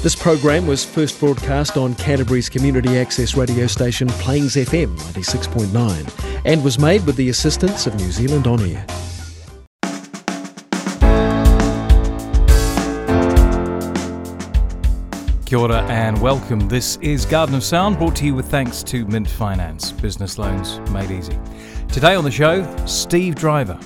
This program was first broadcast on Canterbury's community access radio station Plains FM 96.9 and was made with the assistance of New Zealand On Air. Kia ora and welcome. This is Garden of Sound brought to you with thanks to Mint Finance, business loans made easy. Today on the show, Steve Driver.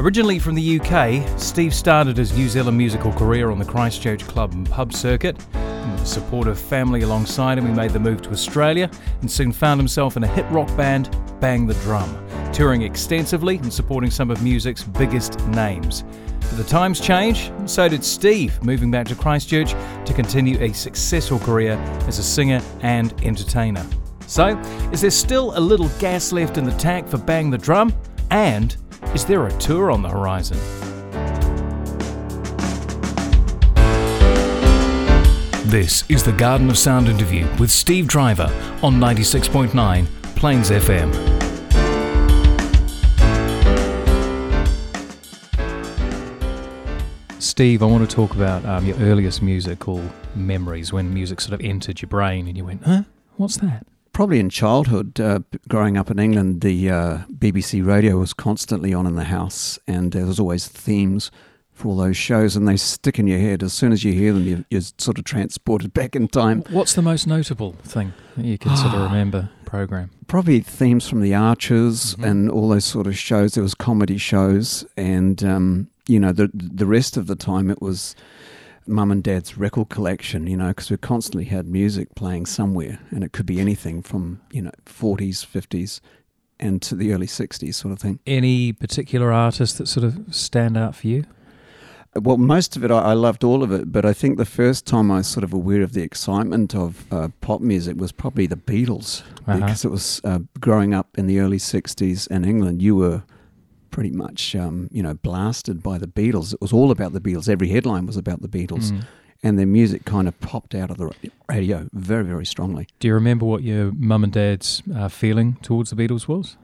Originally from the UK, Steve started his New Zealand musical career on the Christchurch club and pub circuit. And with the support of family alongside him, he made the move to Australia and soon found himself in a hit rock band, Bang the Drum, touring extensively and supporting some of music's biggest names. But the times changed, and so did Steve, moving back to Christchurch to continue a successful career as a singer and entertainer. So, is there still a little gas left in the tank for Bang the Drum? And is there a tour on the horizon? This is the Garden of Sound interview with Steve Driver on 96.9 Plains FM. Steve, I want to talk about um, your earliest musical memories when music sort of entered your brain and you went, huh? What's that? Probably in childhood, uh, growing up in England, the uh, BBC radio was constantly on in the house, and there was always themes for all those shows, and they stick in your head. As soon as you hear them, you, you're sort of transported back in time. What's the most notable thing that you can sort of remember program? Probably themes from The Archers mm-hmm. and all those sort of shows. There was comedy shows, and um, you know the the rest of the time it was mum and dad's record collection, you know, because we constantly had music playing somewhere, and it could be anything from you know 40s, 50s, and to the early 60s, sort of thing. Any particular artists that sort of stand out for you? Well, most of it, I, I loved all of it, but I think the first time I was sort of aware of the excitement of uh, pop music was probably the Beatles, uh-huh. because it was uh, growing up in the early 60s in England, you were pretty much, um, you know, blasted by the Beatles. It was all about the Beatles. Every headline was about the Beatles. Mm. And their music kind of popped out of the radio very, very strongly. Do you remember what your mum and dad's uh, feeling towards the Beatles was?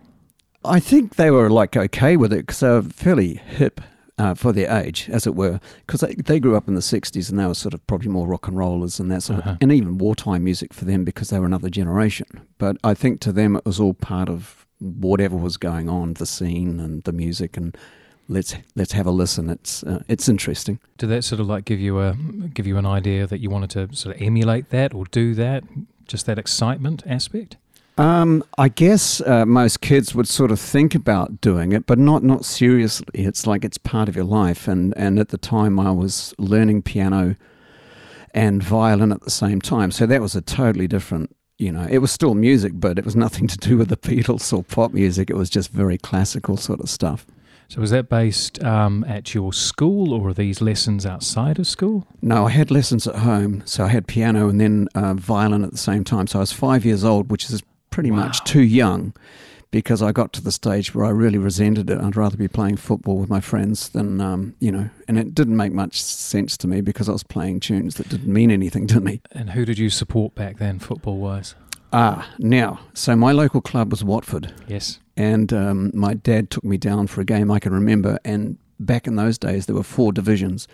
I think they were like okay with it because they were fairly hip uh, for their age, as it were, because they, they grew up in the 60s and they were sort of probably more rock and rollers and that sort uh-huh. of, and even wartime music for them because they were another generation. But I think to them it was all part of whatever was going on, the scene and the music, and let's let's have a listen. It's uh, it's interesting. Did that sort of like give you a give you an idea that you wanted to sort of emulate that or do that? Just that excitement aspect. Um, I guess uh, most kids would sort of think about doing it, but not not seriously. It's like it's part of your life, and and at the time I was learning piano and violin at the same time, so that was a totally different you know, it was still music, but it was nothing to do with the Beatles or pop music. It was just very classical sort of stuff. So, was that based um, at your school or are these lessons outside of school? No, I had lessons at home. So, I had piano and then uh, violin at the same time. So, I was five years old, which is pretty wow. much too young because I got to the stage where I really resented it. I'd rather be playing football with my friends than, um, you know, and it didn't make much sense to me because I was playing tunes that didn't mean anything to me. And who did you support back then, football wise? Ah, now, so my local club was Watford. Yes. And um, my dad took me down for a game I can remember. And back in those days, there were four divisions,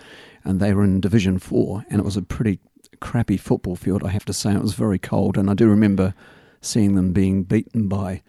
and they were in Division Four, and it was a pretty crappy football field, I have to say. It was very cold, and I do remember seeing them being beaten by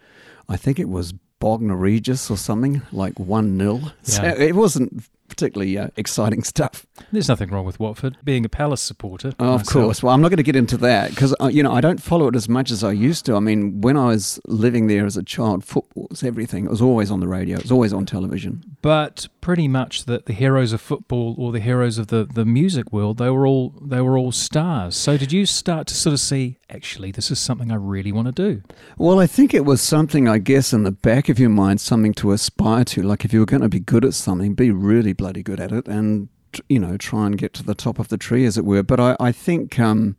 I think it was Bognor Regis or something, like 1 0. Yeah. So it wasn't particularly uh, exciting stuff. There's nothing wrong with Watford being a Palace supporter. Oh, of course. Well, I'm not going to get into that because uh, you know I don't follow it as much as I used to. I mean, when I was living there as a child, football was everything. It was always on the radio. It was always on television. But pretty much that the heroes of football or the heroes of the, the music world, they were all they were all stars. So did you start to sort of see actually this is something I really want to do? Well, I think it was something I guess in the back of your mind, something to aspire to. Like if you were going to be good at something, be really bloody good at it and, you know, try and get to the top of the tree, as it were. But I, I think, um,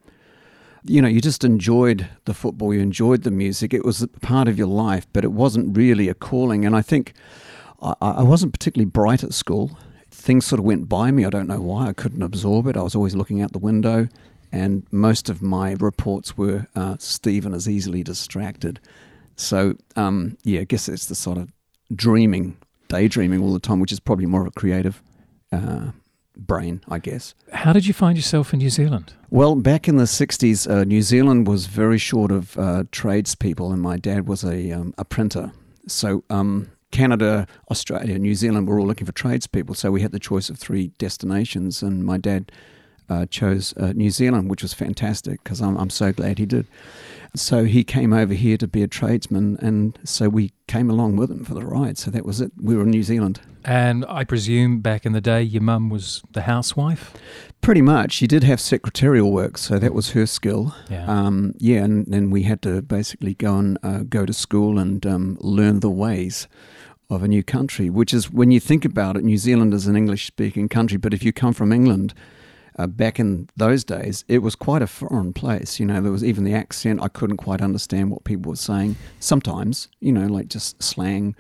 you know, you just enjoyed the football, you enjoyed the music. It was part of your life, but it wasn't really a calling. And I think I, I wasn't particularly bright at school. Things sort of went by me. I don't know why. I couldn't absorb it. I was always looking out the window. And most of my reports were uh, Stephen is easily distracted. So, um, yeah, I guess it's the sort of dreaming daydreaming all the time, which is probably more of a creative uh, brain, I guess. How did you find yourself in New Zealand? Well, back in the 60s, uh, New Zealand was very short of uh, tradespeople, and my dad was a, um, a printer. So, um, Canada, Australia, New Zealand were all looking for tradespeople. So, we had the choice of three destinations, and my dad uh, chose uh, New Zealand, which was fantastic because I'm, I'm so glad he did. So he came over here to be a tradesman, and so we came along with him for the ride. So that was it. We were in New Zealand. And I presume back in the day, your mum was the housewife? Pretty much. She did have secretarial work, so that was her skill. Yeah. Um, yeah, and then we had to basically go and uh, go to school and um, learn the ways of a new country, which is, when you think about it, New Zealand is an English speaking country, but if you come from England, uh, back in those days, it was quite a foreign place. You know, there was even the accent. I couldn't quite understand what people were saying. Sometimes, you know, like just slang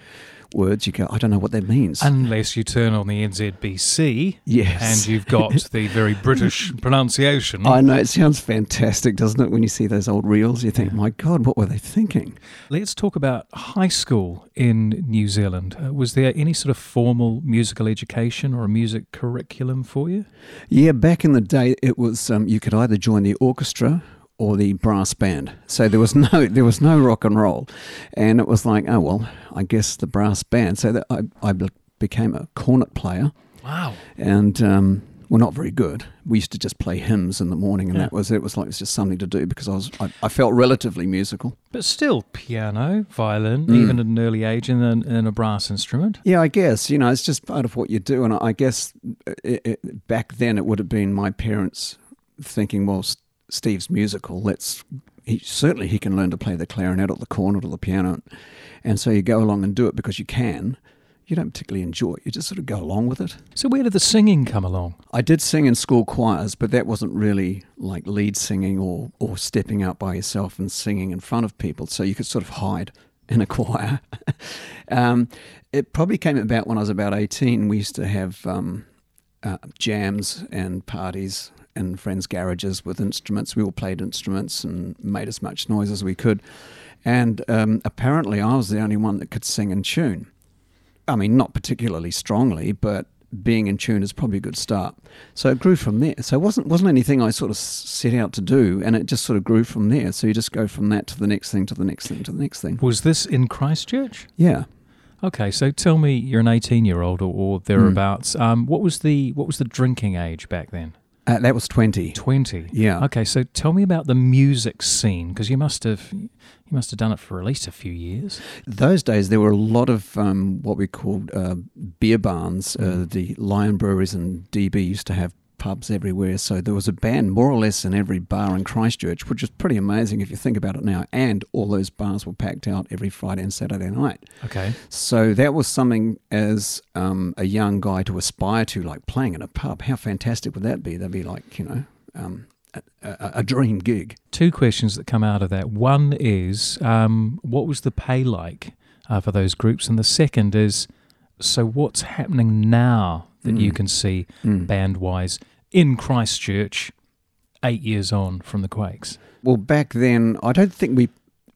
words, you go, I don't know what that means. Unless you turn on the NZBC yes. and you've got the very British pronunciation. I know, it sounds fantastic, doesn't it? When you see those old reels, you think, my God, what were they thinking? Let's talk about high school in New Zealand. Uh, was there any sort of formal musical education or a music curriculum for you? Yeah, back in the day, it was um, you could either join the orchestra or the brass band. So there was no there was no rock and roll, and it was like, oh well, I guess the brass band. So that I I became a cornet player, Wow. and um, we're not very good. We used to just play hymns in the morning, and Yeah. that was it. Was like it was just something to do because I was I, I felt relatively musical. But still, piano, violin, Mm. even at an early age, and a, and a brass instrument. Yeah, I guess you know it's just part of what you do, and I guess it, it, back then it would have been my parents thinking, well, Steve's musical. Let's he certainly he can learn to play the clarinet or the cornet or the piano, and so you go along and do it because you can. You don't particularly enjoy it; you just sort of go along with it. So where did the singing come along? I did sing in school choirs, but that wasn't really like lead singing or, or stepping out by yourself and singing in front of people. So you could sort of hide in a choir. um, it probably came about when I was about 18. We used to have um, uh, jams and parties in friends' garages with instruments. We all played instruments and made as much noise as we could. And um, apparently, I was the only one that could sing in tune. I mean, not particularly strongly, but being in tune is probably a good start. So it grew from there. So it wasn't wasn't anything I sort of set out to do, and it just sort of grew from there. So you just go from that to the next thing, to the next thing, to the next thing. Was this in Christchurch? Yeah. Okay, so tell me, you're an 18 year old or, or thereabouts. Um, what was the what was the drinking age back then? Uh, that was twenty. 20. Yeah. Okay, so tell me about the music scene because you must have you must have done it for at least a few years. Those days there were a lot of um, what we called uh, beer barns. Uh, Mm. the Lion Breweries and DB used to have pubs everywhere. So there was a band more or less in every bar in Christchurch, which is pretty amazing if you think about it now. And all those bars were packed out every Friday and Saturday night. Okay. So that was something as um, a young guy to aspire to, like playing in a pub. How fantastic would that be? That'd be like, you know, um, a, a, a dream gig. Two questions that come out of that. One is, um, what was the pay like uh, for those groups? And the second is, so what's happening now that you Mm. can see Mm. band wise in Christchurch eight years on from the Quakes? Well, back then, I don't think we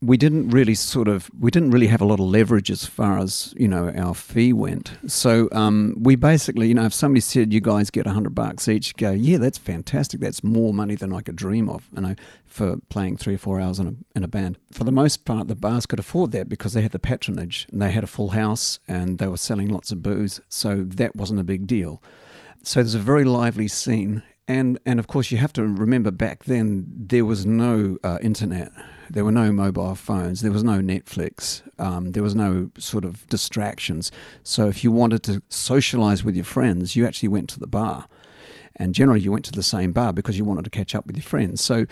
we didn't really sort of we didn't really have a lot of leverage as far as you know our fee went. So um, we basically, you know, if somebody said you guys get hundred bucks each, go, yeah, that's fantastic. That's more money than I could dream of. You know, for playing three or four hours in a in a band. For the most part, the bars could afford that because they had the patronage and they had a full house and they were selling lots of booze. So that wasn't a big deal. So there's a very lively scene. And, and of course, you have to remember back then there was no uh, internet, there were no mobile phones, there was no Netflix, um, there was no sort of distractions. So if you wanted to socialize with your friends, you actually went to the bar. And generally, you went to the same bar because you wanted to catch up with your friends. So,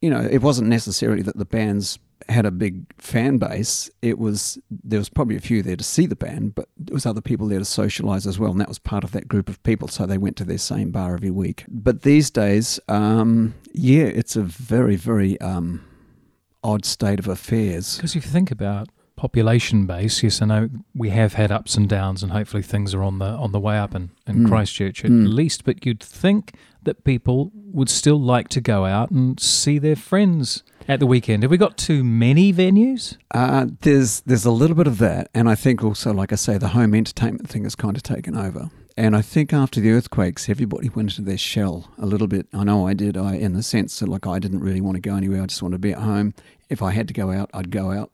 you know, it wasn't necessarily that the bands had a big fan base. It was there was probably a few there to see the band, but there was other people there to socialize as well, and that was part of that group of people. So they went to their same bar every week. But these days, um, yeah, it's a very very um, odd state of affairs. Because if you think about population base, yes, I know we have had ups and downs, and hopefully things are on the on the way up in, in Mm. Christchurch at Mm. least. But you'd think that people would still like to go out and see their friends at the weekend. Have we got too many venues? Uh, there's there's a little bit of that, and I think also, like I say, the home entertainment thing has kind of taken over. and I think after the earthquakes, everybody went into their shell a little bit. I know I did. I, in the sense that like I didn't really want to go anywhere. I just wanted to be at home. If I had to go out, I'd go out.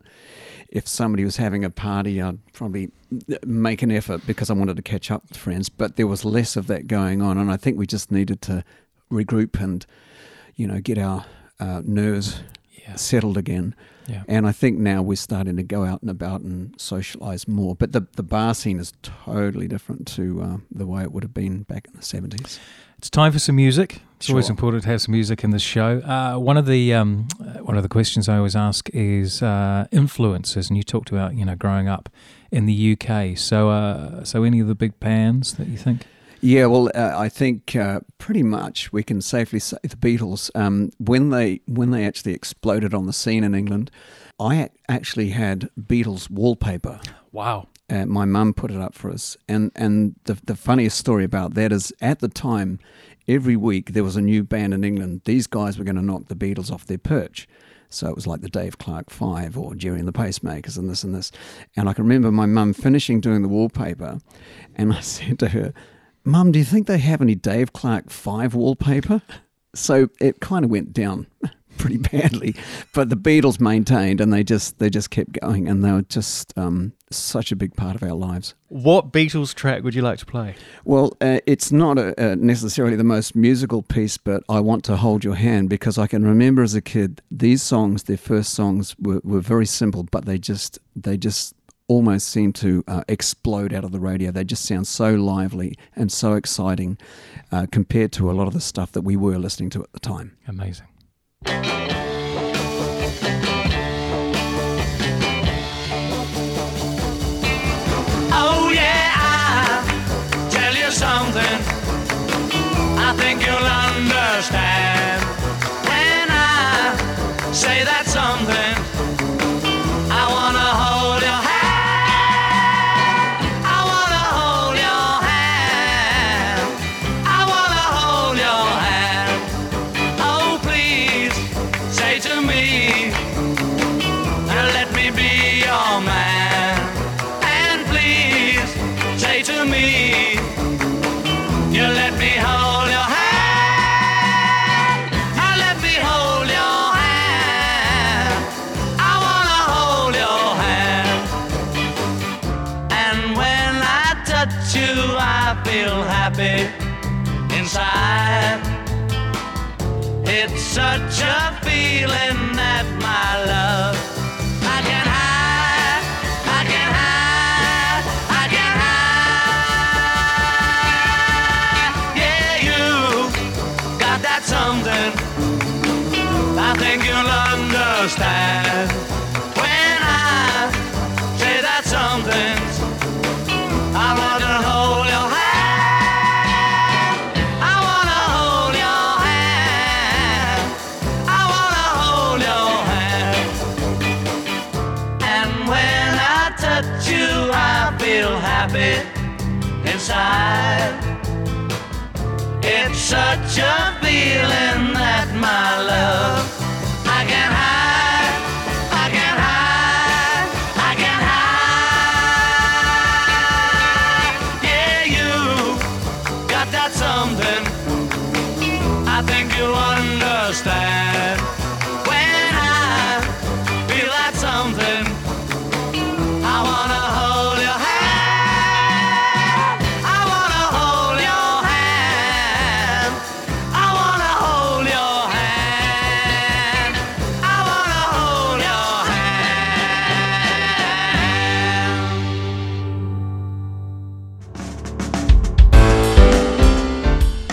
If somebody was having a party, I'd probably make an effort because I wanted to catch up with friends. But there was less of that going on, and I think we just needed to regroup and, you know, get our uh, nerves yeah. settled again. Yeah. And I think now we're starting to go out and about and socialise more. But the, the bar scene is totally different to uh, the way it would have been back in the 70s. It's time for some music. It's Sure. always important to have some music in the show. Uh, one of the um, uh, one of the questions I always ask is uh, influences, and you talked about you know growing up in the UK. So uh, so any of the big bands that you think? Yeah, well, uh, I think uh, pretty much we can safely say the Beatles. Um, when they when they actually exploded on the scene in England, I actually had Beatles wallpaper. Wow. Uh, my mum put it up for us, and and the the funniest story about that is at the time, every week there was a new band in England. These guys were going to knock the Beatles off their perch. So it was like the Dave Clark Five or Gerry and the Pacemakers and this and this. And I can remember my mum finishing doing the wallpaper, and I said to her, Mum, do you think they have any Dave Clark 5 wallpaper? So it kind of went down pretty badly, but the Beatles maintained and they just they just kept going and they were just um, such a big part of our lives. What Beatles track would you like to play? Well, uh, it's not a, uh, necessarily the most musical piece, but I want to hold your hand because I can remember as a kid these songs, their first songs were, were very simple, but they just they just almost seem to uh, explode out of the radio. They just sound so lively and so exciting uh, compared to a lot of the stuff that we were listening to at the time. Amazing. Happy inside. It's such a feeling It's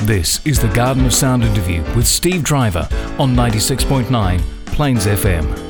This is the Garden of Sound interview with Steve Driver on 96.9 Plains FM.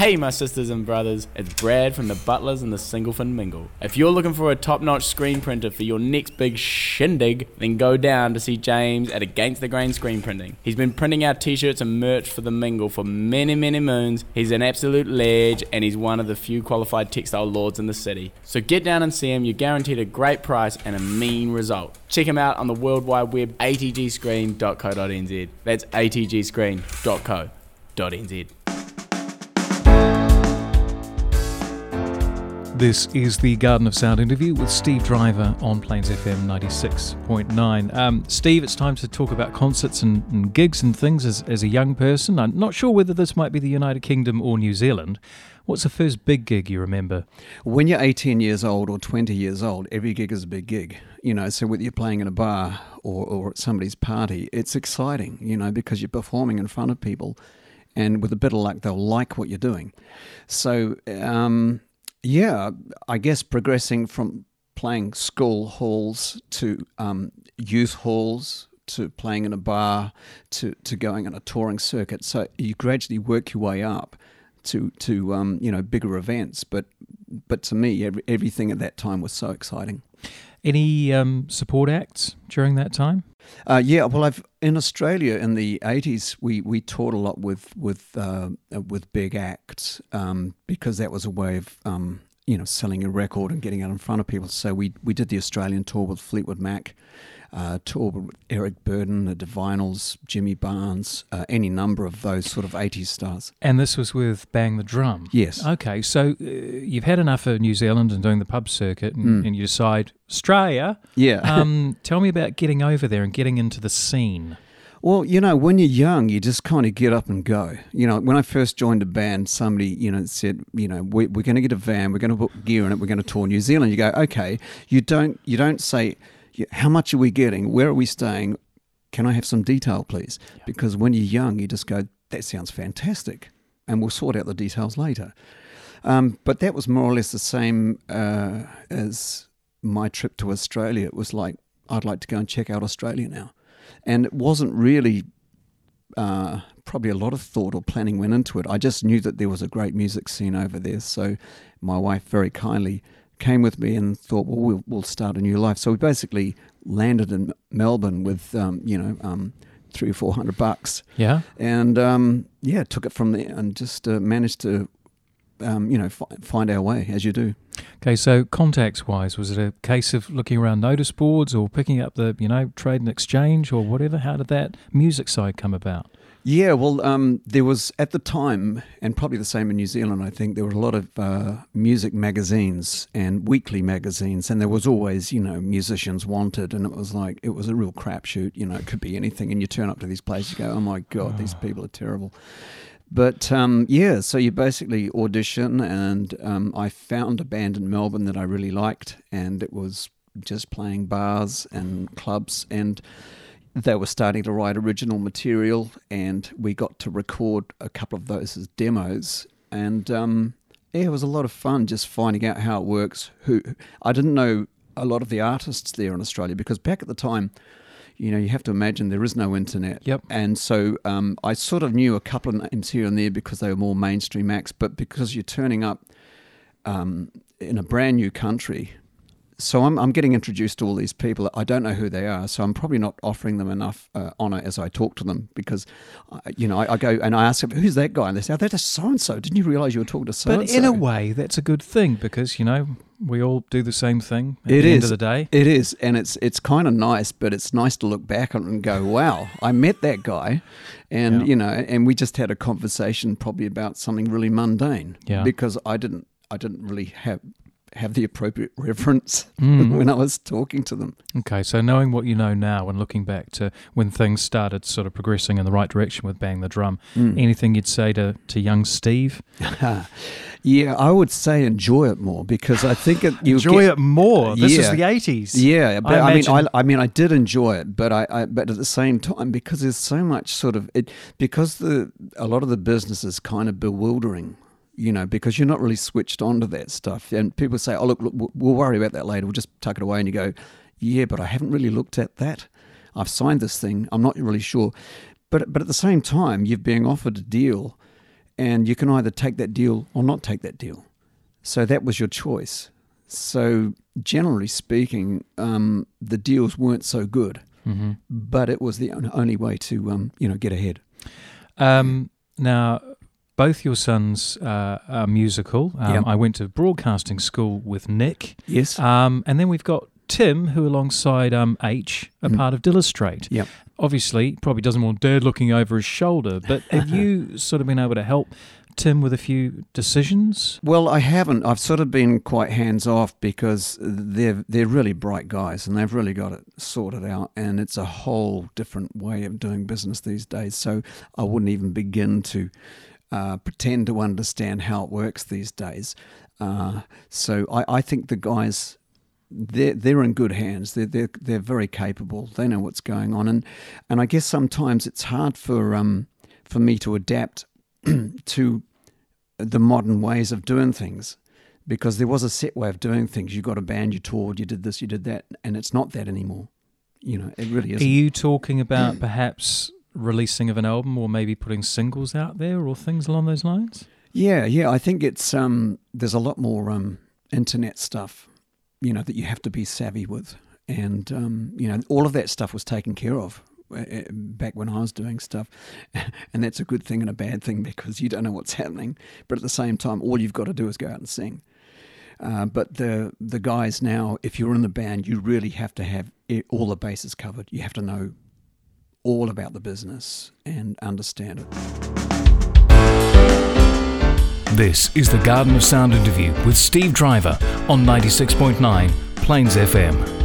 Hey, my sisters and brothers, it's Brad from the Butlers and the Singlefin Mingle. If you're looking for a top notch screen printer for your next big shindig, then go down to see James at Against the Grain Screen Printing. He's been printing out t shirts and merch for the Mingle for many, many moons. He's an absolute ledge and he's one of the few qualified textile lords in the city. So get down and see him, you're guaranteed a great price and a mean result. Check him out on the World Wide Web, atgscreen.co.nz. That's atgscreen.co.nz. This is the Garden of Sound interview with Steve Driver on Plains FM 96.9. Um, Steve, it's time to talk about concerts and, and gigs and things as, as a young person. I'm not sure whether this might be the United Kingdom or New Zealand. What's the first big gig you remember? When you're 18 years old or 20 years old, every gig is a big gig. You know, so whether you're playing in a bar or, or at somebody's party, it's exciting, you know, because you're performing in front of people and with a bit of luck, they'll like what you're doing. So, um, yeah, I guess progressing from playing school halls to um, youth halls to playing in a bar to, to going on a touring circuit. So you gradually work your way up to to um, you know bigger events. But but to me, every, everything at that time was so exciting. Any um, support acts during that time? Uh, yeah, well, I've in Australia in the '80s, we, we toured a lot with with uh, with big acts um, because that was a way of um, you know selling a record and getting out in front of people. So we we did the Australian tour with Fleetwood Mac, uh, tour with Eric Burdon, the Divinyls, Jimmy Barnes, uh, any number of those sort of '80s stars. And this was with Bang the Drum. Yes. Okay, so uh, you've had enough of New Zealand and doing the pub circuit, and, Mm. and you decide Australia. Yeah. Um, tell me about getting over there and getting into the scene. Well, you know, when you're young, you just kind of get up and go. You know, when I first joined a band, somebody, you know, said, you know, we, we're going to get a van, we're going to put gear in it, we're going to tour New Zealand. You go, okay. You don't, you don't say, "Yeah, how much are we getting? Where are we staying? Can I have some detail, please? Because when you're young, you just go, that sounds fantastic, and we'll sort out the details later. Um, but that was more or less the same uh, as my trip to Australia. It was like, I'd like to go and check out Australia now. And it wasn't really uh, probably a lot of thought or planning went into it. I just knew that there was a great music scene over there. So my wife very kindly came with me and thought, well, we'll, we'll start a new life. So we basically landed in Melbourne with, um, you know, um, three or four hundred bucks. Yeah. And um, yeah, took it from there and just uh, managed to, um, you know, fi- find our way as you do. Okay, so contacts wise, was it a case of looking around notice boards or picking up the, you know, trade and exchange or whatever? How did that music side come about? Yeah, well, um, there was at the time, and probably the same in New Zealand, I think, there were a lot of uh, music magazines and weekly magazines, and there was always, you know, musicians wanted, and it was like, it was a real crapshoot, you know, it could be anything, and you turn up to these places, you go, oh my God, these people are terrible. But um, yeah, so you basically audition, and um, I found a band in Melbourne that I really liked, and it was just playing bars and clubs, and they were starting to write original material, and we got to record a couple of those as demos, and um, yeah, it was a lot of fun just finding out how it works. Who I didn't know a lot of the artists there in Australia because back at the time. You know, you have to imagine there is no internet. Yep. And so um, I sort of knew a couple of names here and there because they were more mainstream acts, but because you're turning up um, in a brand new country, so I'm, I'm getting introduced to all these people. I don't know who they are, so I'm probably not offering them enough uh, honor as I talk to them because, uh, you know, I, I go and I ask them, who's that guy? And they say, oh, that's a so and so. Didn't you realize you were talking to so But in a way, that's a good thing because, you know, we all do the same thing at It the end of the day. It is, and it's it's kind of nice, but it's nice to look back on and go, "Wow, I met that guy," and Yeah. you know, and we just had a conversation probably about something really mundane, Yeah. because I didn't I didn't really have have the appropriate reverence Mm. when I was talking to them. Okay, so knowing what you know now and looking back to when things started sort of progressing in the right direction with Bang the Drum, Mm. anything you'd say to, to young Steve? yeah, I would say enjoy it more because I think it, you Enjoy get- it more. This is Yeah. the 80s. Yeah, but I, mean, I, I mean, I did enjoy it, but I, I, but at the same time, because there's so much sort of it, because the a lot of the business is kind of bewildering, you know, because you're not really switched on to that stuff, and people say, "Oh, look, look, we'll- worry about that later. We'll just tuck it away," and you go, "Yeah, but I haven't really looked at that. I've signed this thing. I'm not really sure." But but at the same time, you're being offered a deal, and you can either take that deal or not take that deal. So that was your choice. So generally speaking, um, the deals weren't so good, Mhm. but it was the only way to um, you know get ahead. Um, now, both your sons uh, are musical. Um, Yep. I went to broadcasting school with Nick. Yes. Um, and then we've got Tim, who alongside um, H, are part of Dillustrate. Yep. Obviously, probably doesn't want Dad looking over his shoulder, but have you sort of been able to help Tim with a few decisions? Well, I haven't. I've sort of been quite hands off because they're they're really bright guys and they've really got it sorted out. And it's a whole different way of doing business these days. So I wouldn't even begin to uh, pretend to understand how it works these days. Uh, so I, I think the guys they're they're in good hands. They're they're they're very capable. They know what's going on, and and I guess sometimes it's hard for um for me to adapt to the modern ways of doing things because there was a set way of doing things. You got a band, you toured, you did this, you did that, and it's not that anymore. You know, it really Are isn't. you talking about perhaps releasing of an album or maybe putting singles out there or things along those lines? Yeah, yeah. I think it's um, there's a lot more um, internet stuff, you know, that you have to be savvy with, and um, you know, all of that stuff was taken care of uh, uh, back when I was doing stuff, and that's a good thing and a bad thing because you don't know what's happening. But at the same time, all you've got to do is go out and sing. Uh, but the the guys now, if you're in the band, you really have to have all the bases covered. You have to know all about the business and understand it. This is the Garden of Sound interview with Steve Driver on 96.9 Plains FM.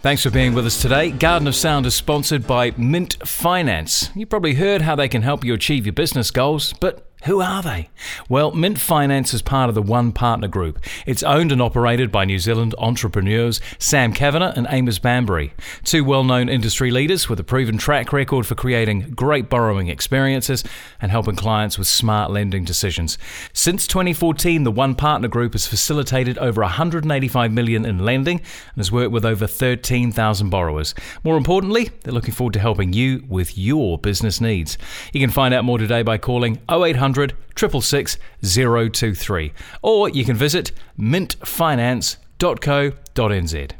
Thanks for being with us today. Garden of Sound is sponsored by Mint Finance. You probably heard how they can help you achieve your business goals, but who are they? Well, Mint Finance is part of the One Partner Group. It's owned and operated by New Zealand entrepreneurs Sam Kavanagh and Amos Bambury, two well known industry leaders with a proven track record for creating great borrowing experiences and helping clients with smart lending decisions. Since 2014, the One Partner Group has facilitated over 185 million in lending and has worked with over 13,000 borrowers. More importantly, they're looking forward to helping you with your business needs. You can find out more today by calling 0800 666 023 or you can visit mintfinance.co.nz.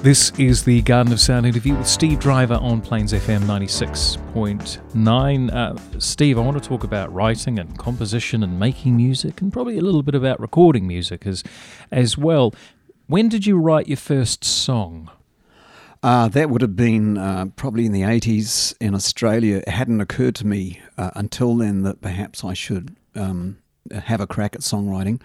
This is the Garden of Sound interview with Steve Driver on Plains FM 96.9. Uh, Steve, I want to talk about writing and composition and making music and probably a little bit about recording music as, as well. When did you write your first song? Uh, that would have been uh, probably in the 80s in Australia. It hadn't occurred to me uh, until then that perhaps I should um, have a crack at songwriting.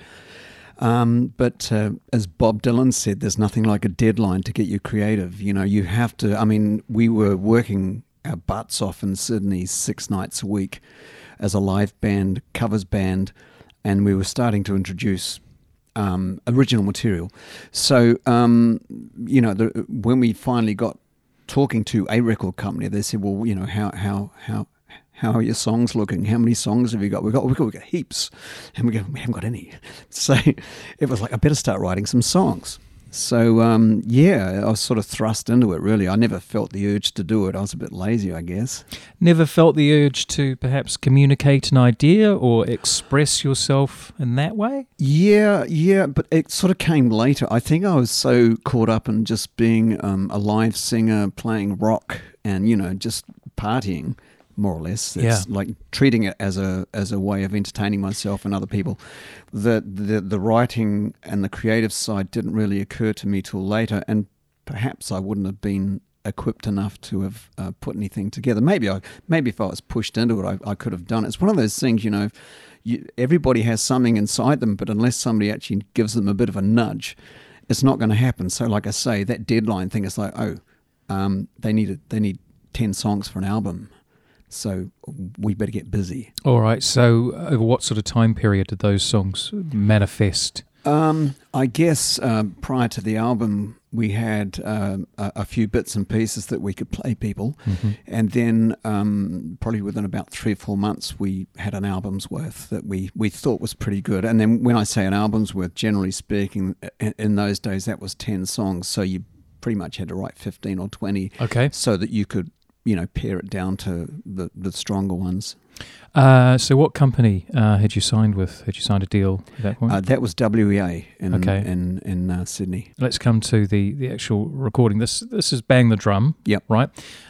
Um, but uh, as Bob Dylan said, there's nothing like a deadline to get you creative. You know, you have to. I mean, we were working our butts off in Sydney six nights a week as a live band, covers band, and we were starting to introduce um, original material. So, um, you know, the, when we finally got talking to a record company, they said, "Well, you know, how how how how are your songs looking? How many songs have you got? We've got we've got, we've got heaps, and we go, we haven't got any." So it was like, I better start writing some songs. So um, yeah, I was sort of thrust into it. Really, I never felt the urge to do it. I was a bit lazy, I guess. Never felt the urge to perhaps communicate an idea or express yourself in that way? Yeah, yeah, but it sort of came later. I think I was so caught up in just being um, a live singer, playing rock, and you know, just partying, more or less. It's Yeah. like treating it as a as a way of entertaining myself and other people. The the the writing and the creative side didn't really occur to me till later, and perhaps I wouldn't have been equipped enough to have uh, put anything together. Maybe I maybe if I was pushed into it, I, I could have done it. It's one of those things, you know. You, everybody has something inside them, but unless somebody actually gives them a bit of a nudge, it's not going to happen. So, like I say, that deadline thing is like, oh, um, they need they need ten songs for an album, so we better get busy. All right. So, over what sort of time period did those songs manifest? Um, I guess um, prior to the album, we had um, a, a few bits and pieces that we could play people, and then um, probably within about three or four months, we had an album's worth that we, we thought was pretty good. And then when I say an album's worth, generally speaking, in, in those days that was ten songs, so you pretty much had to write fifteen or twenty, Okay. so that you could you know pare it down to the the stronger ones. Uh, so, what company uh, had you signed with? Had you signed a deal at that point? Uh, that was WEA in Okay. in in uh, Sydney. Let's come to the, the actual recording. This this is bang the drum. Yep. Right.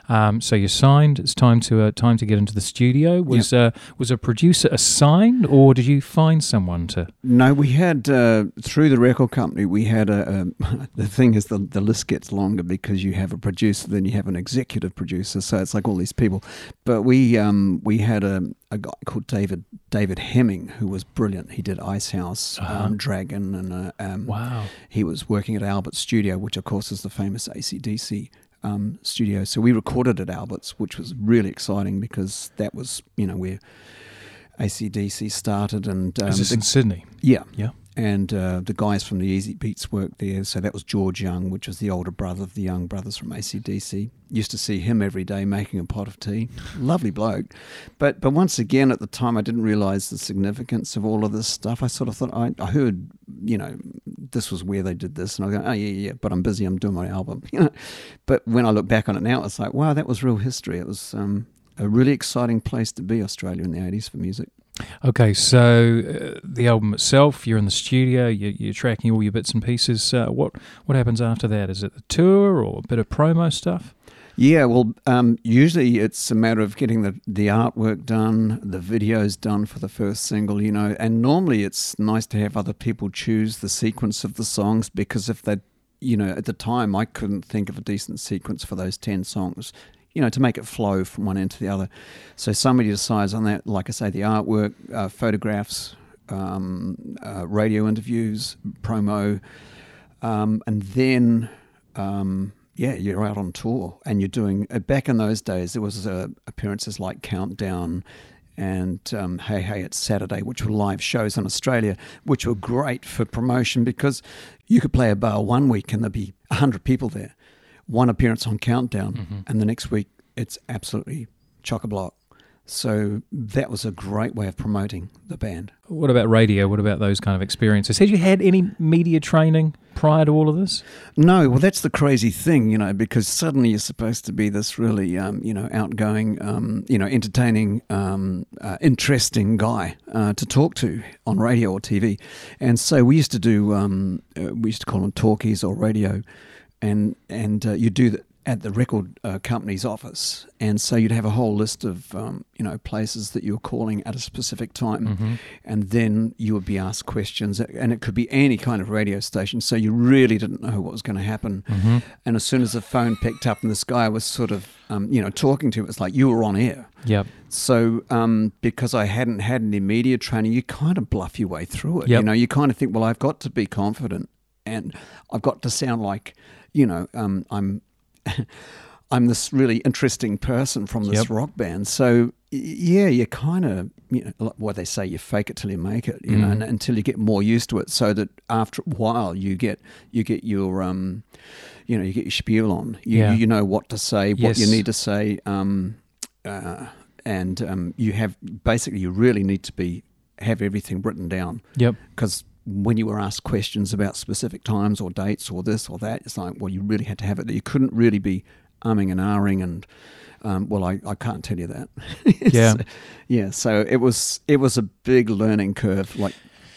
Um, so you're signed. It's time to uh, time to get into the studio. Was uh, was a producer assigned, or did you find someone to? No, we had uh, through the record company. We had a. a the thing is, the the list gets longer because you have a producer, then you have an executive producer. So it's like all these people. But we um, we had a, a guy called David David Hemming who was brilliant. He did Icehouse, Uh-huh. um, Dragon, and uh, um, Wow. he was working at Albert Studio, which of course is the famous ACDC um, studio. So we recorded at Albert's, which was really exciting because that was you know where ACDC started, and um, is this the- in Sydney? yeah, Yeah. And uh, the guys from the Easybeats worked there. So that was George Young, which was the older brother of the Young brothers from ACDC. Used to see him every day making a pot of tea. Lovely bloke. But but once again, at the time, I didn't realise the significance of all of this stuff. I sort of thought, I, I heard, you know, this was where they did this. And I go, oh, yeah, yeah, but I'm busy. I'm doing my album. You know? But when I look back on it now, it's like, wow, that was real history. It was um, a really exciting place to be, Australia in the 80s for music. Okay, so uh, the album itself, you're in the studio, you're, you're tracking all your bits and pieces. Uh, what what happens after that? Is it the tour or a bit of promo stuff? Yeah, well, um, usually it's a matter of getting the, the artwork done, the videos done for the first single, you know, and normally it's nice to have other people choose the sequence of the songs because if they, you know, at the time I couldn't think of a decent sequence for those 10 songs, you know, to make it flow from one end to the other. So somebody decides on that, like I say, the artwork, uh, photographs, um, uh, radio interviews, promo, um, and then um, yeah, you're out on tour and you're doing. Uh, back in those days, there was uh, appearances like Countdown and um, Hey Hey It's Saturday, which were live shows in Australia, which were great for promotion because you could play a bar one week and there'd be hundred people there. One appearance on Countdown, and the next week it's absolutely chock a block. So that was a great way of promoting the band. What about radio? What about those kind of experiences? Had you had any media training prior to all of this? No, well, that's the crazy thing, you know, because suddenly you're supposed to be this really, um, you know, outgoing, um, you know, entertaining, um, uh, interesting guy uh, to talk to on radio or TV. And so we used to do, um, uh, we used to call them talkies or radio, and and uh, you do that at the record uh, company's office, and so you'd have a whole list of um, you know places that you were calling at a specific time, and then you would be asked questions, and it could be any kind of radio station. So you really didn't know what was going to happen, and as soon as the phone picked up and this guy was sort of um, you know talking to, you, it's like you were on air. Yep. So, um, because I hadn't had any media training, you kind of bluff your way through it. Yep. You know, you kind of think, well, I've got to be confident, and I've got to sound like, you know, um, I'm, I'm this really interesting person from this Yep. rock band. So, yeah, you kind of, you know, like what they say, you fake it till you make it. You know, and, until you get more used to it, so that after a while, you get you get your um, you know, you get your spiel on. You Yeah. you know what to say, what you need to say. Um, uh, and um, you have basically you really need to be have everything written down Yep. because when you were asked questions about specific times or dates or this or that, it's like well you really had to have it. That you couldn't really be umming and ahhing and um, well I, I can't tell you that. Yeah. yeah. So it was it was a big learning curve, like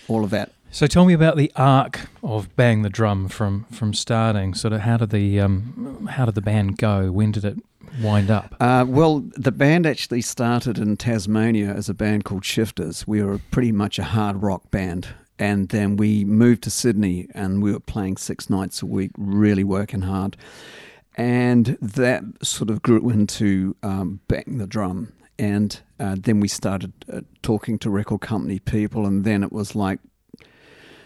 all of that. So tell me about the arc of Bang the Drum from from starting. Sort of how did the um, how did the band go? When did it wind up? Uh, well, the band actually started in Tasmania as a band called Shifters. We were pretty much a hard rock band. And then we moved to Sydney and we were playing six nights a week, really working hard. And that sort of grew into um, Bang the Drum. And uh, then we started uh, talking to record company people. And then it was like,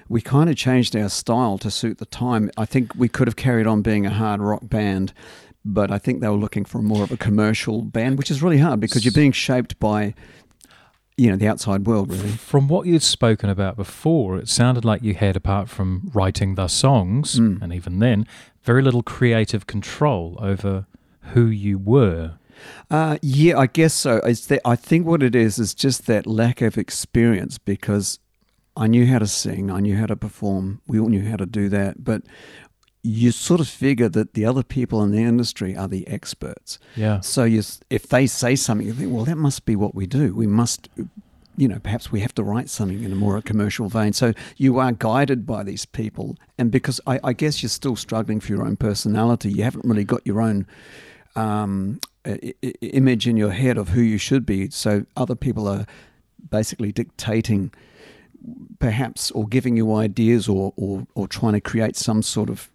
we kind of changed our style to suit the time. I think we could have carried on being a hard rock band, but I think they were looking for more of a commercial band, which is really hard because you're being shaped by, you know, the outside world, really. From what you'd spoken about before, it sounded like you had, apart from writing the songs, Mm. and even then, very little creative control over who you were. Uh, yeah, I guess so. It's that, I think what it is is just that lack of experience because I knew how to sing, I knew how to perform, we all knew how to do that, but you sort of figure that the other people in the industry are the experts. Yeah. So you, if they say something, you think, well, that must be what we do. We must, you know, perhaps we have to write something in a more commercial vein. So you are guided by these people, and because I, I guess you're still struggling for your own personality, you haven't really got your own um, i- i- image in your head of who you should be. So other people are basically dictating perhaps or giving you ideas or, or, or trying to create some sort of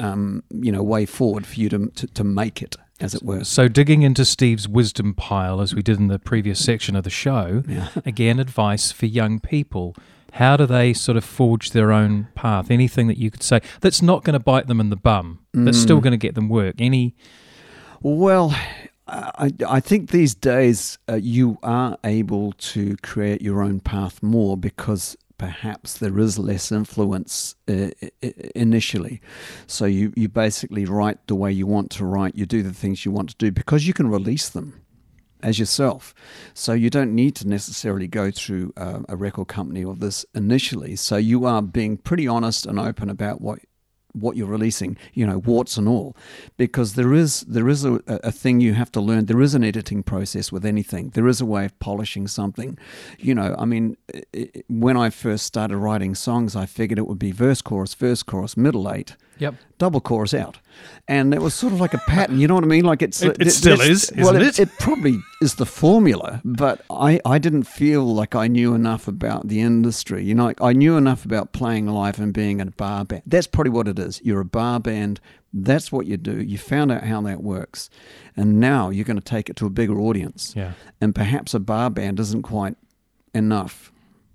um, you know way forward for you to, to, to make it as it were So, digging into Steve's wisdom pile, as we did in the previous section of the show, Yeah. again, advice for young people. How do they sort of forge their own path? Anything that you could say that's not going to bite them in the bum, that's Mm. still going to get them work? Any? Well, I, I think these days uh, you are able to create your own path more because perhaps there is less influence uh, initially. So you, you basically write the way you want to write, you do the things you want to do because you can release them as yourself. So you don't need to necessarily go through uh, a record company or this initially. So you are being pretty honest and open about what what you're releasing, you know, warts and all, because there is there is a, a thing you have to learn. There is an editing process with anything. There is a way of polishing something. You know, I mean, i- i- when I first started writing songs, I figured it would be verse, chorus, verse, chorus, middle eight, Yep. double chorus out, and it was sort of like a pattern. You know what I mean? Like it's It- it still is, well, it, it? it probably is the formula, but I, I didn't feel like I knew enough about the industry. You know, like I knew enough about playing live and being in a bar band. That's probably what it is. You're a bar band. That's what you do. You found out how that works, and now you're going to take it to a bigger audience. Yeah. And perhaps a bar band isn't quite enough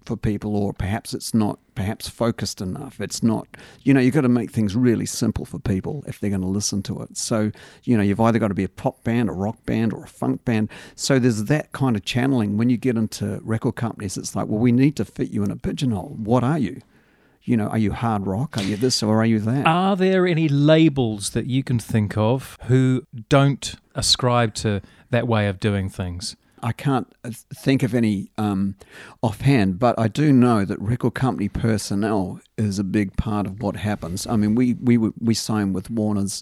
for people, or perhaps it's not perhaps focused enough. It's not, you know, you've got to make things really simple for people if they're going to listen to it. So, you know, you've either got to be a pop band, a rock band, or a funk band. So there's that kind of channeling. When you get into record companies, it's like, well, we need to fit you in a pigeonhole. What are you? You know, are you hard rock? Are you this or are you that? Are there any labels that you can think of who don't ascribe to that way of doing things? I can't uh, think of any um, offhand, but I do know that record company personnel is a big part of what happens. I mean, we we we signed with Warner's,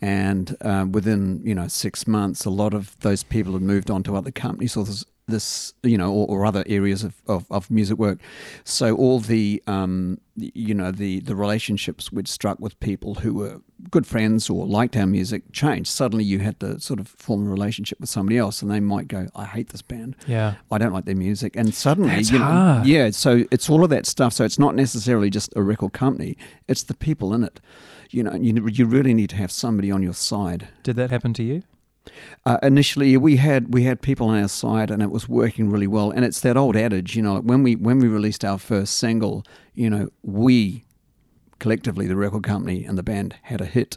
and uh, within you know six months, a lot of those people had moved on to other companies or this, you know or, or other areas of, of, of music work. So all the um, you know the the relationships we'd struck with people who were good friends or liked our music changed. Suddenly, you had to sort of form a relationship with somebody else, and they might go, "I hate this band." Yeah. I don't like their music, and suddenly, That's you know, hard. yeah. So it's all of that stuff. So it's not necessarily just a record company; it's the people in it. You know, you you really need to have somebody on your side. Did that happen to you? Uh, initially, we had we had people on our side, and it was working really well. And it's that old adage, you know, when we when we released our first single, you know, we collectively, the record company and the band, had a hit.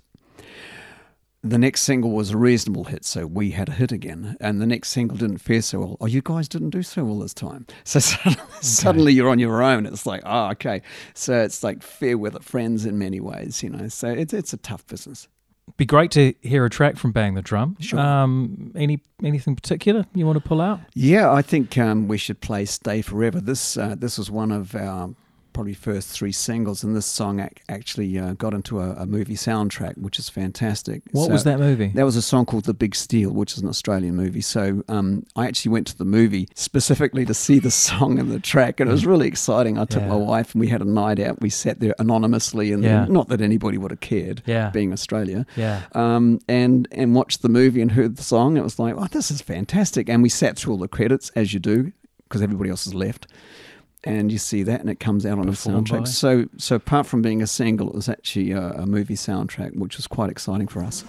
The next single was a reasonable hit, so we had a hit again. And the next single didn't fare so well. Oh, you guys didn't do so well this time. So suddenly, suddenly you're on your own. It's like, oh, okay. So it's like fair weather friends in many ways, you know. So it's it's a tough business. Be great to hear a track from Bang the Drum. Sure. Um, any anything particular you want to pull out? Yeah, I think um, we should play "Stay Forever." This uh, this was one of our probably first three singles, and this song ac- actually uh, got into a, a movie soundtrack, which is fantastic. What So- was that movie? That was a song called "The Big Steal," which is an Australian movie. So um, I actually went to the movie specifically to see the song and the track, and it was really exciting. I took Yeah. my wife, and we had a night out. We sat there anonymously, and Yeah. not that anybody would have cared, Yeah. being Australia yeah. um, and and watched the movie and heard the song. It was like, oh, this is fantastic. And we sat through all the credits as you do because everybody else has left. And you see that, and it comes out on a soundtrack. by- So, so apart from being a single, it was actually a, a movie soundtrack, which was quite exciting for us.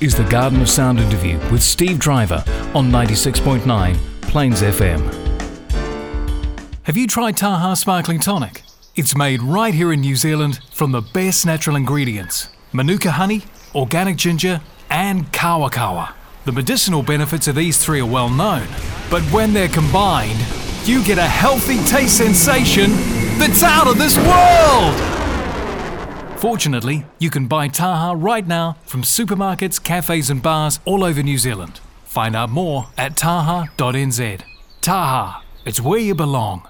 Is the Garden of Sound interview with Steve Driver on 96.9 Plains FM. Have you tried Taha Sparkling Tonic? It's made right here in New Zealand from the best natural ingredients Manuka honey, organic ginger, and kawa kawa. The medicinal benefits of these three are well known, but when they're combined, you get a healthy taste sensation that's out of this world! Fortunately, you can buy Taha right now from supermarkets, cafes, and bars all over New Zealand. Find out more at taha.nz. Taha, it's where you belong.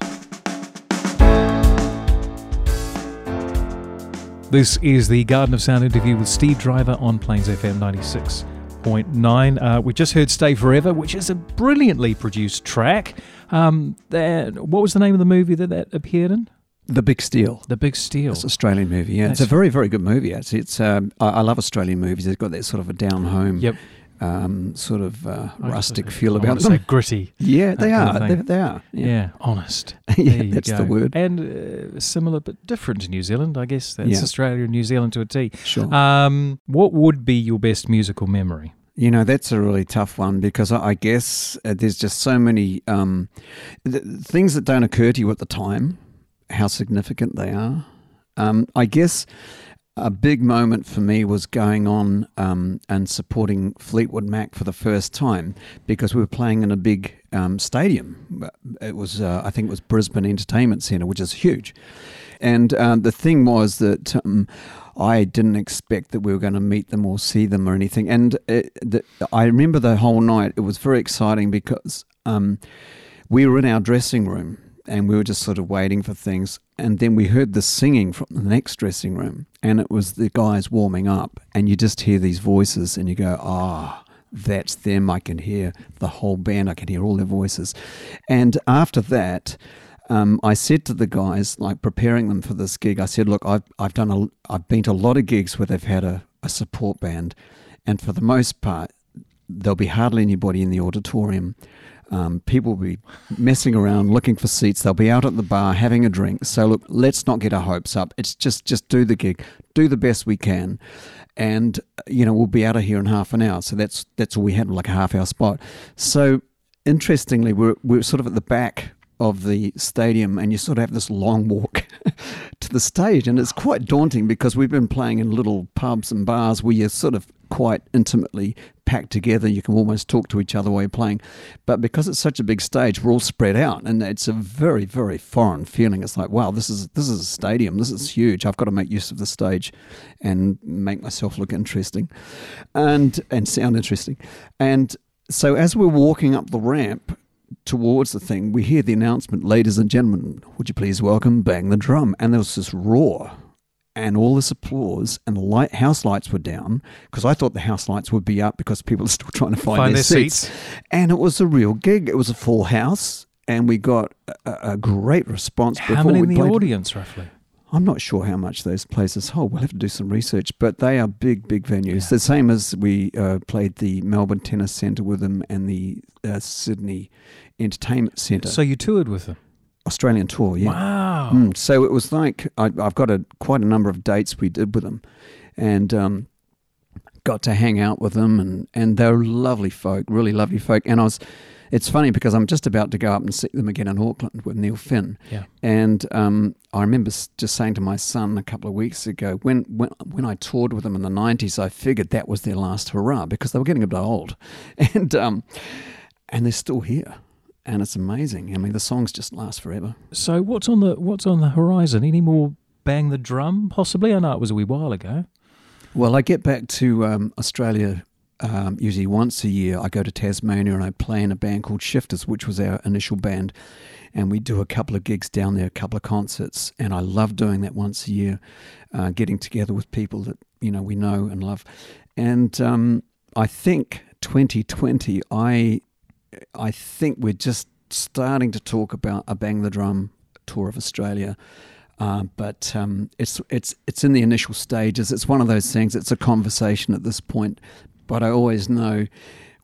This is the Garden of Sound interview with Steve Driver on Plains FM 96.9. Uh, we just heard Stay Forever, which is a brilliantly produced track. Um, that, what was the name of the movie that that appeared in? The Big Steal. The Big Steal. It's an Australian movie. Yeah, it's a very, very good movie. Actually, it's. Um, I, I love Australian movies. They've got that sort of a down home, Yep. um, sort of uh, rustic feel about want to say them. gritty. Yeah, they that kind are. of They, they are. Yeah, Yeah, honest. Yeah, that's the word. And uh, similar but different to New Zealand, I guess. That's Yeah. Australia and New Zealand to a T. sure. Um, what would be your best musical memory? You know, that's a really tough one because I, I guess uh, there's just so many um, th- things that don't occur to you at the time, how significant they are. Um, I guess a big moment for me was going on um, and supporting Fleetwood Mac for the first time because we were playing in a big um, stadium. It was, uh, I think, it was Brisbane Entertainment Centre, which is huge. And um, the thing was that um, I didn't expect that we were going to meet them or see them or anything. And it, the, I remember the whole night. It was very exciting because um, we were in our dressing room and we were just sort of waiting for things. And then we heard the singing from the next dressing room, and it was the guys warming up. And you just hear these voices, and you go, ah. that's them. I can hear the whole band. I can hear all their voices. And after that, um, I said to the guys, like preparing them for this gig, I said, "Look, I've I've done a I've been to a lot of gigs where they've had a, a support band, and for the most part, there'll be hardly anybody in the auditorium. Um, people will be messing around looking for seats. They'll be out at the bar having a drink. So look, let's not get our hopes up. It's just just do the gig, do the best we can, and you know we'll be out of here in half an hour. So that's that's all we had, like a half hour spot. So interestingly, we're we're sort of at the back of the stadium, and you sort of have this long walk to the stage, and it's quite daunting because we've been playing in little pubs and bars where you're sort of quite intimately packed together. You can almost talk to each other while you're playing, but because it's such a big stage, we're all spread out, and it's a very very foreign feeling. It's like wow, this is this is a stadium. This is huge. I've got to make use of the stage and make myself look interesting, and and sound interesting, and so as we're walking up the ramp towards the thing, we hear the announcement, ladies and gentlemen, would you please welcome Bang the Drum? And there was this roar and all this applause, and the light, house lights were down because I thought the house lights would be up because people are still trying to find, Find their, their seats. And it was a real gig. It was a full house, and we got a, a great response. How many in the played. audience, roughly? I'm not sure how much those places hold. We'll have to do some research, but they are big, big venues. The same as we uh, played the Melbourne Tennis Centre with them and the uh, Sydney Entertainment Centre. So you toured with them? Australian tour, yeah. Wow. Mm, so it was like I, I've got a quite a number of dates we did with them, and um, got to hang out with them, and and they're lovely folk, really lovely folk. And I was, it's funny because I'm just about to go up and see them again in Auckland with Neil Finn, Yeah. and um, I remember just saying to my son a couple of weeks ago, when, when when I toured with them in the '90s, I figured that was their last hurrah because they were getting a bit old, and um, and they're still here, and it's amazing. I mean, the songs just last forever. So what's on the what's on the horizon? Any more bang the drum? Possibly. I know it was a wee while ago. Well, I get back to um, Australia um, usually once a year. I go to Tasmania and I play in a band called Shifters, which was our initial band. And we do a couple of gigs down there, a couple of concerts. And I love doing that once a year, uh, getting together with people that, you know, we know and love. And um, I think 2020, I, I think we're just starting to talk about a Bang the Drum tour of Australia. Uh, but um, it's it's it's in the initial stages. It's one of those things. It's a conversation at this point, but I always know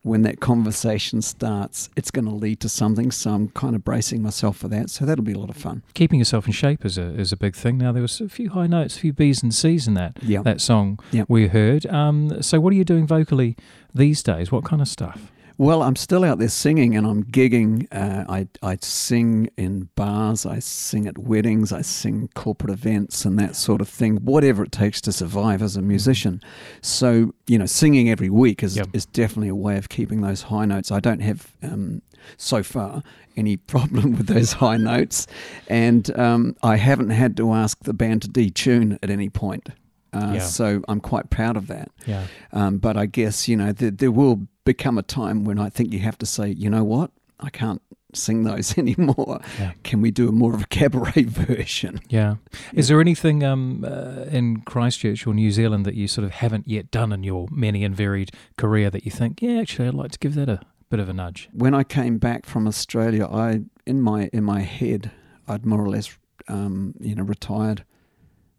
when that conversation starts, it's going to lead to something. So I'm kind of bracing myself for that. So that'll be a lot of fun. Keeping yourself in shape is a is a big thing. Now there was a few high notes, a few B's and C's in that Yeah. that song Yeah. we heard. Um, so what are you doing vocally these days? What kind of stuff? Well, I'm still out there singing and I'm gigging. Uh, I, I sing in bars, I sing at weddings, I sing corporate events and that sort of thing, whatever it takes to survive as a musician. So, you know, singing every week is, Yep. is definitely a way of keeping those high notes. I don't have, um, so far, any problem with those high notes. And um, I haven't had to ask the band to detune at any point. Uh, Yeah. So I'm quite proud of that. Yeah. Um, but I guess, you know, there, there will become a time when I think you have to say, you know what, I can't sing those anymore. Yeah. Can we do a more of a cabaret version? Yeah. Is there anything um, uh, in Christchurch or New Zealand that you sort of haven't yet done in your many and varied career that you think, yeah, actually, I'd like to give that a bit of a nudge? When I came back from Australia, I in my in my head, I'd more or less, um, you know, retired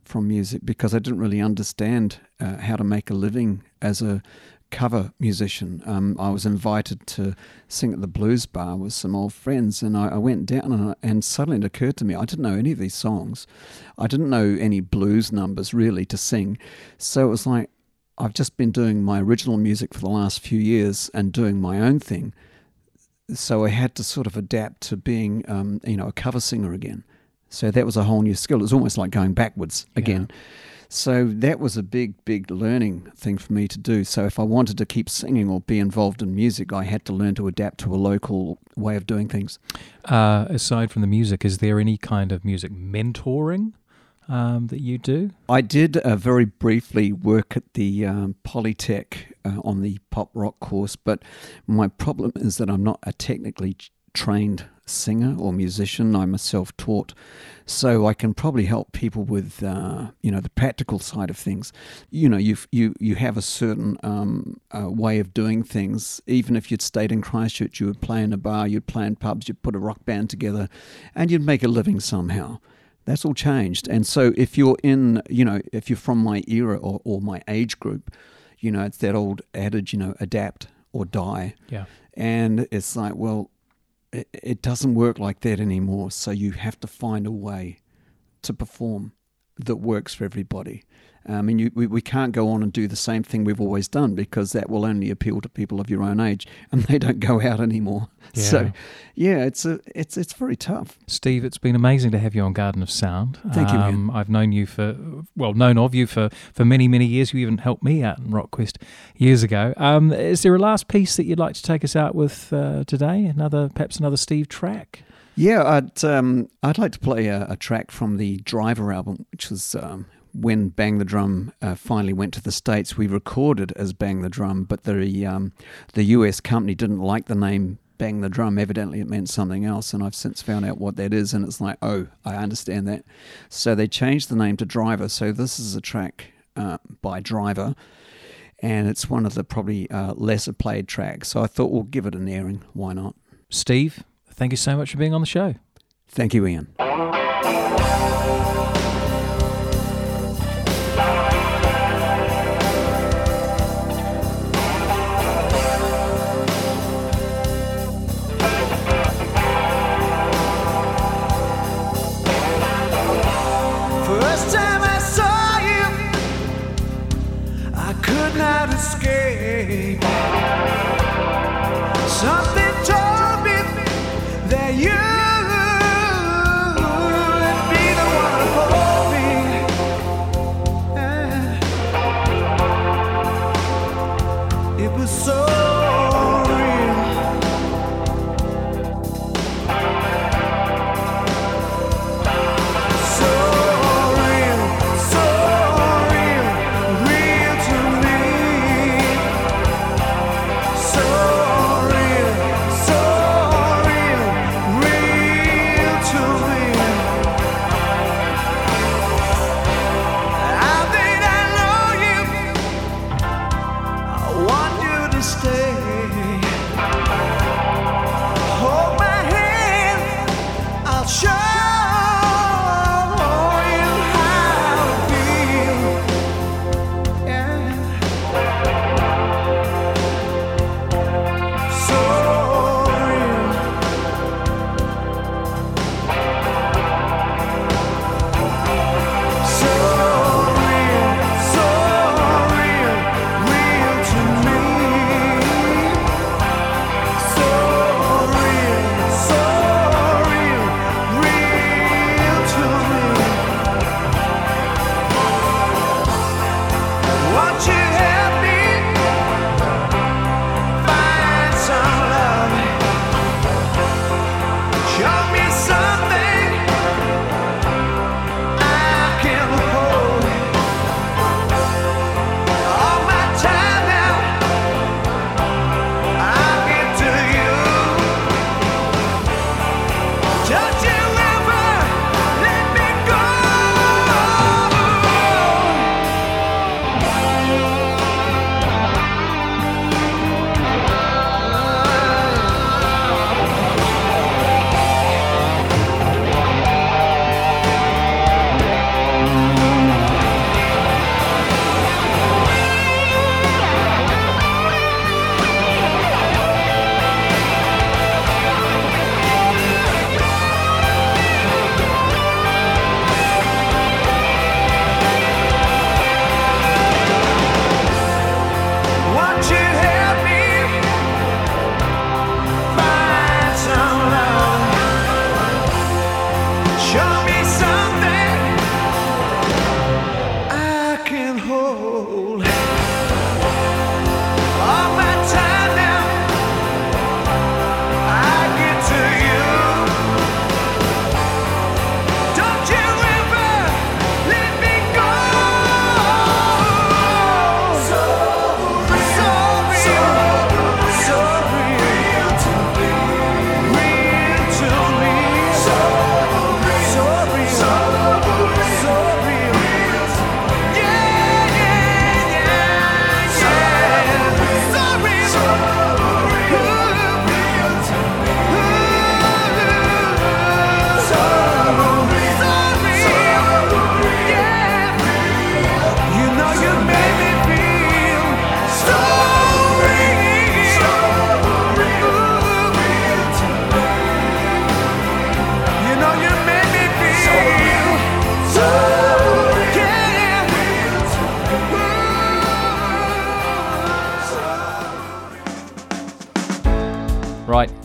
from music because I didn't really understand uh, how to make a living as a cover musician. Um, I was invited to sing at the blues bar with some old friends, and I, I went down, and, I, and suddenly it occurred to me I didn't know any of these songs. I didn't know any blues numbers really to sing. So it was like I've just been doing my original music for the last few years and doing my own thing. So I had to sort of adapt to being, um, you know, a cover singer again. So that was a whole new skill. It was almost like going backwards again. So that was a big, big learning thing for me to do. So if I wanted to keep singing or be involved in music, I had to learn to adapt to a local way of doing things. Uh, aside from the music, is there any kind of music mentoring um, that you do? I did uh, very briefly work at the um, Polytech uh, on the pop rock course, but my problem is that I'm not a technically ch- trained singer or musician. I'm a self-taught, so I can probably help people with uh, you know the practical side of things. You know, you you you have a certain um, uh, way of doing things. Even if you'd stayed in Christchurch, you would play in a bar, you'd play in pubs, you'd put a rock band together, and you'd make a living somehow that's all changed. And so if you're in, you know, if you're from my era or, or my age group, you know, it's that old adage, you know, adapt or die. Yeah. And it's like, well, it, doesn't work like that anymore. So you have to find a way to perform that works for everybody. I mean, you, we, we can't go on and do the same thing we've always done because that will only appeal to people of your own age, and they don't go out anymore. Yeah. So, yeah, it's a it's it's very tough. Steve, it's been amazing to have you on Garden of Sound. Thank you. Um, I've known you for, well, known of you for, for many, many years. You even helped me out in RockQuest years ago. Um, is there a last piece that you'd like to take us out with uh, today? Another, perhaps another Steve track? Yeah, I'd um, I'd like to play a, a track from the Driver album, which was um, when Bang the Drum uh, finally went to the states. We recorded as Bang the Drum, but the um, the US company didn't like the name Bang the Drum. Evidently, it meant something else, and I've since found out what that is. And it's like, oh, I understand that. So they changed the name to Driver. So this is a track uh, by Driver. And it's one of the probably uh, lesser played tracks. So I thought we'll give it an airing. Why not? Steve, thank you so much for being on the show. Thank you, Ian.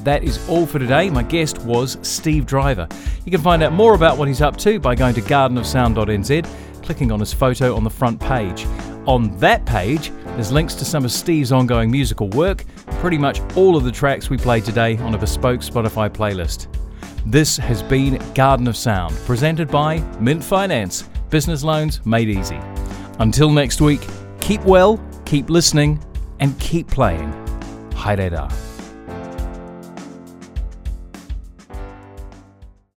That is all for today. My guest was Steve Driver. You can find out more about what he's up to by going to gardenofsound.nz, clicking on his photo on the front page. On that page, there's links to some of Steve's ongoing musical work, pretty much all of the tracks we played today on a bespoke Spotify playlist. This has been Garden of Sound, presented by Mint Finance, business loans made easy. Until next week, keep well, keep listening, and keep playing. Haideda.